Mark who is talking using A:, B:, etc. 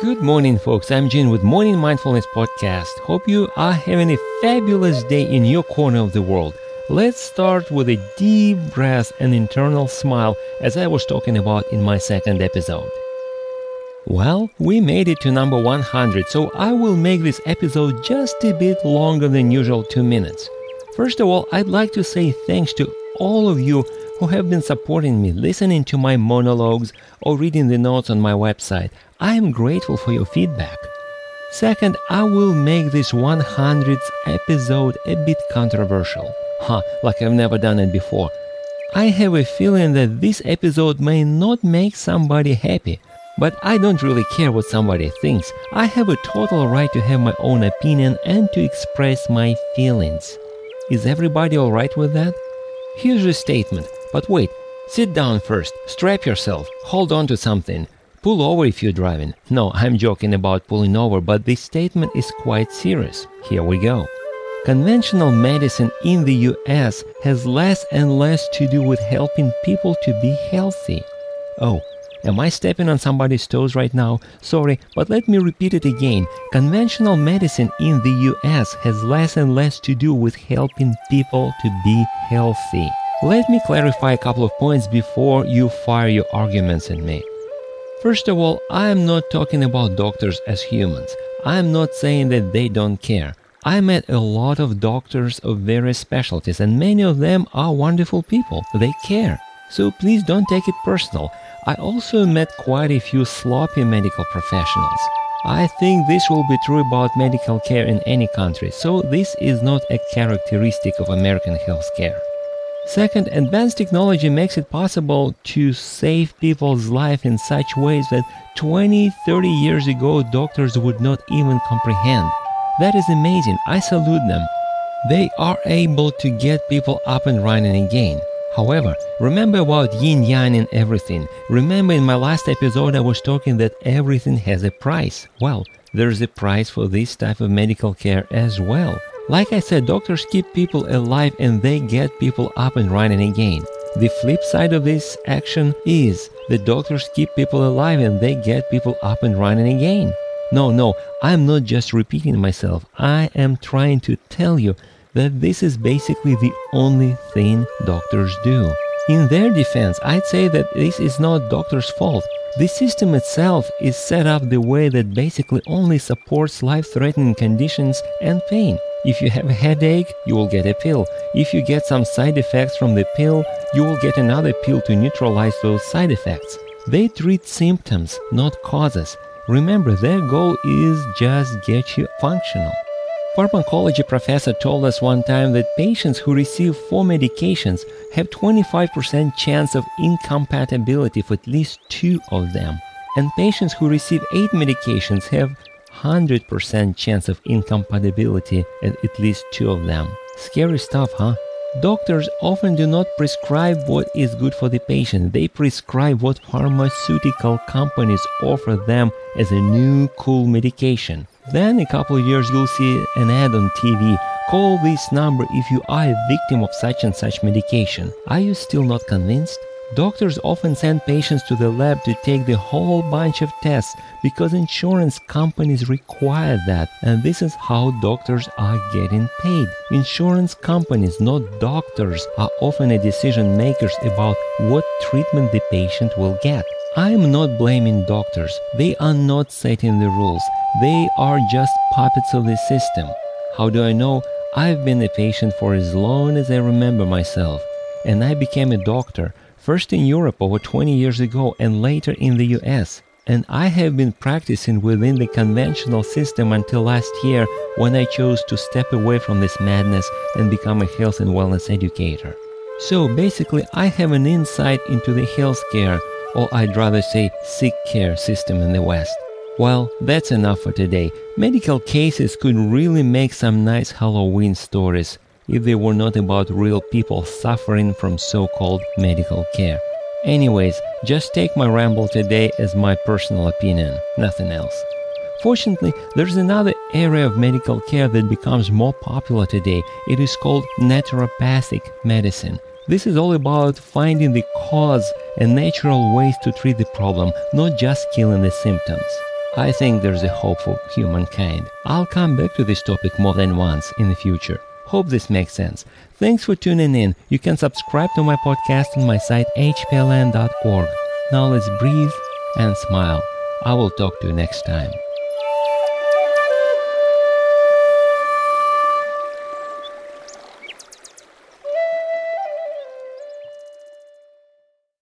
A: Good morning, folks. I'm Jin with Morning Mindfulness Podcast. Hope you are having a fabulous day in your corner of the world. Let's start with a deep breath and internal smile, as I was talking about in my second episode. Well, we made it to number 100, so I will make this episode just a bit longer than usual, two minutes. First of all, I'd like to say thanks to all of you who have been supporting me, listening to my monologues, or reading the notes on my website. I am grateful for your feedback. Second, I will make this 100th episode a bit controversial. Huh, like I've never done it before. I have a feeling that this episode may not make somebody happy, but I don't really care what somebody thinks. I have a total right to have my own opinion and to express my feelings. Is everybody alright with that? Here's a statement but wait, sit down first, strap yourself, hold on to something, pull over if you're driving. No, I'm joking about pulling over, but this statement is quite serious. Here we go. Conventional medicine in the US has less and less to do with helping people to be healthy. Oh, Am I stepping on somebody's toes right now? Sorry, but let me repeat it again. Conventional medicine in the US has less and less to do with helping people to be healthy. Let me clarify a couple of points before you fire your arguments at me. First of all, I am not talking about doctors as humans. I am not saying that they don't care. I met a lot of doctors of various specialties, and many of them are wonderful people. They care. So please don't take it personal. I also met quite a few sloppy medical professionals. I think this will be true about medical care in any country, so this is not a characteristic of American healthcare. Second, advanced technology makes it possible to save people's life in such ways that 20, 30 years ago doctors would not even comprehend. That is amazing. I salute them. They are able to get people up and running again. However, remember about yin yang and everything. Remember in my last episode I was talking that everything has a price. Well, there's a price for this type of medical care as well. Like I said, doctors keep people alive and they get people up and running again. The flip side of this action is the doctors keep people alive and they get people up and running again. No, no, I'm not just repeating myself. I am trying to tell you that this is basically the only thing doctors do. In their defense, I'd say that this is not doctors' fault. The system itself is set up the way that basically only supports life-threatening conditions and pain. If you have a headache, you will get a pill. If you get some side effects from the pill, you will get another pill to neutralize those side effects. They treat symptoms, not causes. Remember, their goal is just get you functional. Pharmacology professor told us one time that patients who receive four medications have 25% chance of incompatibility for at least two of them. And patients who receive eight medications have 100% chance of incompatibility at at least two of them. Scary stuff, huh? Doctors often do not prescribe what is good for the patient. They prescribe what pharmaceutical companies offer them as a new cool medication. Then a couple of years you'll see an ad on TV. Call this number if you are a victim of such and such medication. Are you still not convinced? Doctors often send patients to the lab to take the whole bunch of tests because insurance companies require that, and this is how doctors are getting paid. Insurance companies, not doctors, are often a decision makers about what treatment the patient will get. I am not blaming doctors. They are not setting the rules. They are just puppets of the system. How do I know? I've been a patient for as long as I remember myself, and I became a doctor first in Europe over 20 years ago and later in the US. And I have been practicing within the conventional system until last year when I chose to step away from this madness and become a health and wellness educator. So basically, I have an insight into the healthcare, or I'd rather say sick care system in the West. Well, that's enough for today. Medical cases could really make some nice Halloween stories if they were not about real people suffering from so called medical care. Anyways, just take my ramble today as my personal opinion, nothing else. Fortunately, there's another area of medical care that becomes more popular today. It is called naturopathic medicine. This is all about finding the cause and natural ways to treat the problem, not just killing the symptoms. I think there's a hope for humankind. I'll come back to this topic more than once in the future. Hope this makes sense. Thanks for tuning in. You can subscribe to my podcast on my site hpln.org. Now let's breathe and smile. I will talk to you next time.